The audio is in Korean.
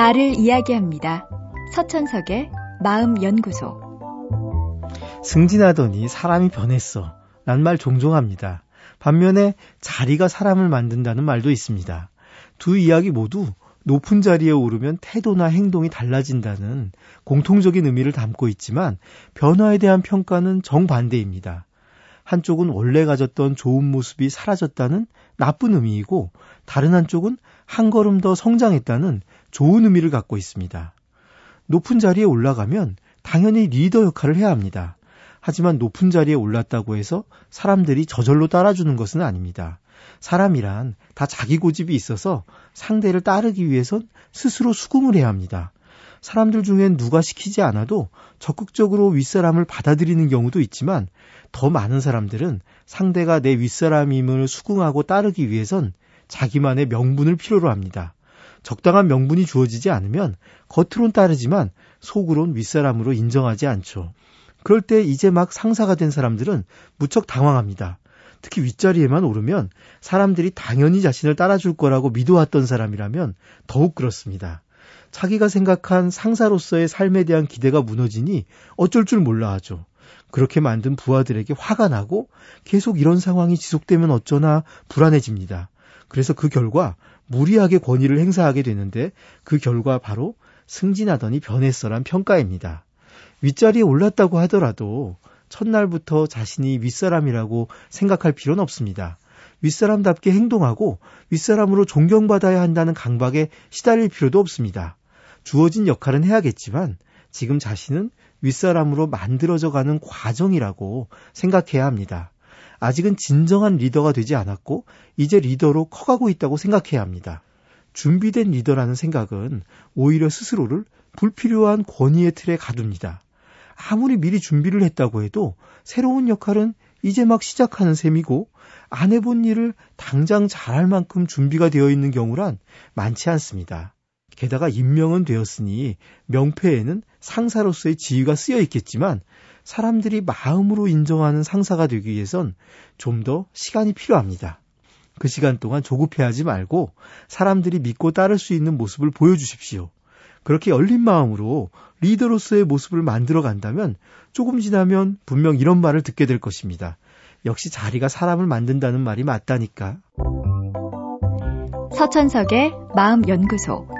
나를 이야기합니다. 서천석의 마음연구소. 승진하더니 사람이 변했어. 란 말 종종 합니다. 반면에 자리가 사람을 만든다는 말도 있습니다. 두 이야기 모두 높은 자리에 오르면 태도나 행동이 달라진다는 공통적인 의미를 담고 있지만 변화에 대한 평가는 정반대입니다. 한쪽은 원래 가졌던 좋은 모습이 사라졌다는 나쁜 의미이고 다른 한쪽은 한 걸음 더 성장했다는 좋은 의미를 갖고 있습니다. 높은 자리에 올라가면 당연히 리더 역할을 해야 합니다. 하지만 높은 자리에 올랐다고 해서 사람들이 저절로 따라주는 것은 아닙니다. 사람이란 다 자기 고집이 있어서 상대를 따르기 위해선 스스로 수긍을 해야 합니다. 사람들 중엔 누가 시키지 않아도 적극적으로 윗사람을 받아들이는 경우도 있지만 더 많은 사람들은 상대가 내 윗사람임을 수긍하고 따르기 위해선 자기만의 명분을 필요로 합니다. 적당한 명분이 주어지지 않으면 겉으론 따르지만 속으론 윗사람으로 인정하지 않죠. 그럴 때 이제 막 상사가 된 사람들은 무척 당황합니다. 특히 윗자리에만 오르면 사람들이 당연히 자신을 따라줄 거라고 믿어왔던 사람이라면 더욱 그렇습니다. 자기가 생각한 상사로서의 삶에 대한 기대가 무너지니 어쩔 줄 몰라 하죠. 그렇게 만든 부하들에게 화가 나고 계속 이런 상황이 지속되면 어쩌나 불안해집니다. 그래서 그 결과 무리하게 권위를 행사하게 되는데 그 결과 바로 승진하더니 변했어란 평가입니다. 윗자리에 올랐다고 하더라도 첫날부터 자신이 윗사람이라고 생각할 필요는 없습니다. 윗사람답게 행동하고 윗사람으로 존경받아야 한다는 강박에 시달릴 필요도 없습니다. 주어진 역할은 해야겠지만 지금 자신은 윗사람으로 만들어져 가는 과정이라고 생각해야 합니다. 아직은 진정한 리더가 되지 않았고 이제 리더로 커가고 있다고 생각해야 합니다. 준비된 리더라는 생각은 오히려 스스로를 불필요한 권위의 틀에 가둡니다. 아무리 미리 준비를 했다고 해도 새로운 역할은 이제 막 시작하는 셈이고 안 해본 일을 당장 잘할 만큼 준비가 되어 있는 경우란 많지 않습니다. 게다가 임명은 되었으니 명패에는 상사로서의 지위가 쓰여 있겠지만 사람들이 마음으로 인정하는 상사가 되기 위해선 좀 더 시간이 필요합니다. 그 시간 동안 조급해하지 말고 사람들이 믿고 따를 수 있는 모습을 보여주십시오. 그렇게 열린 마음으로 리더로서의 모습을 만들어 간다면 조금 지나면 분명 이런 말을 듣게 될 것입니다. 역시 자리가 사람을 만든다는 말이 맞다니까. 서천석의 마음연구소.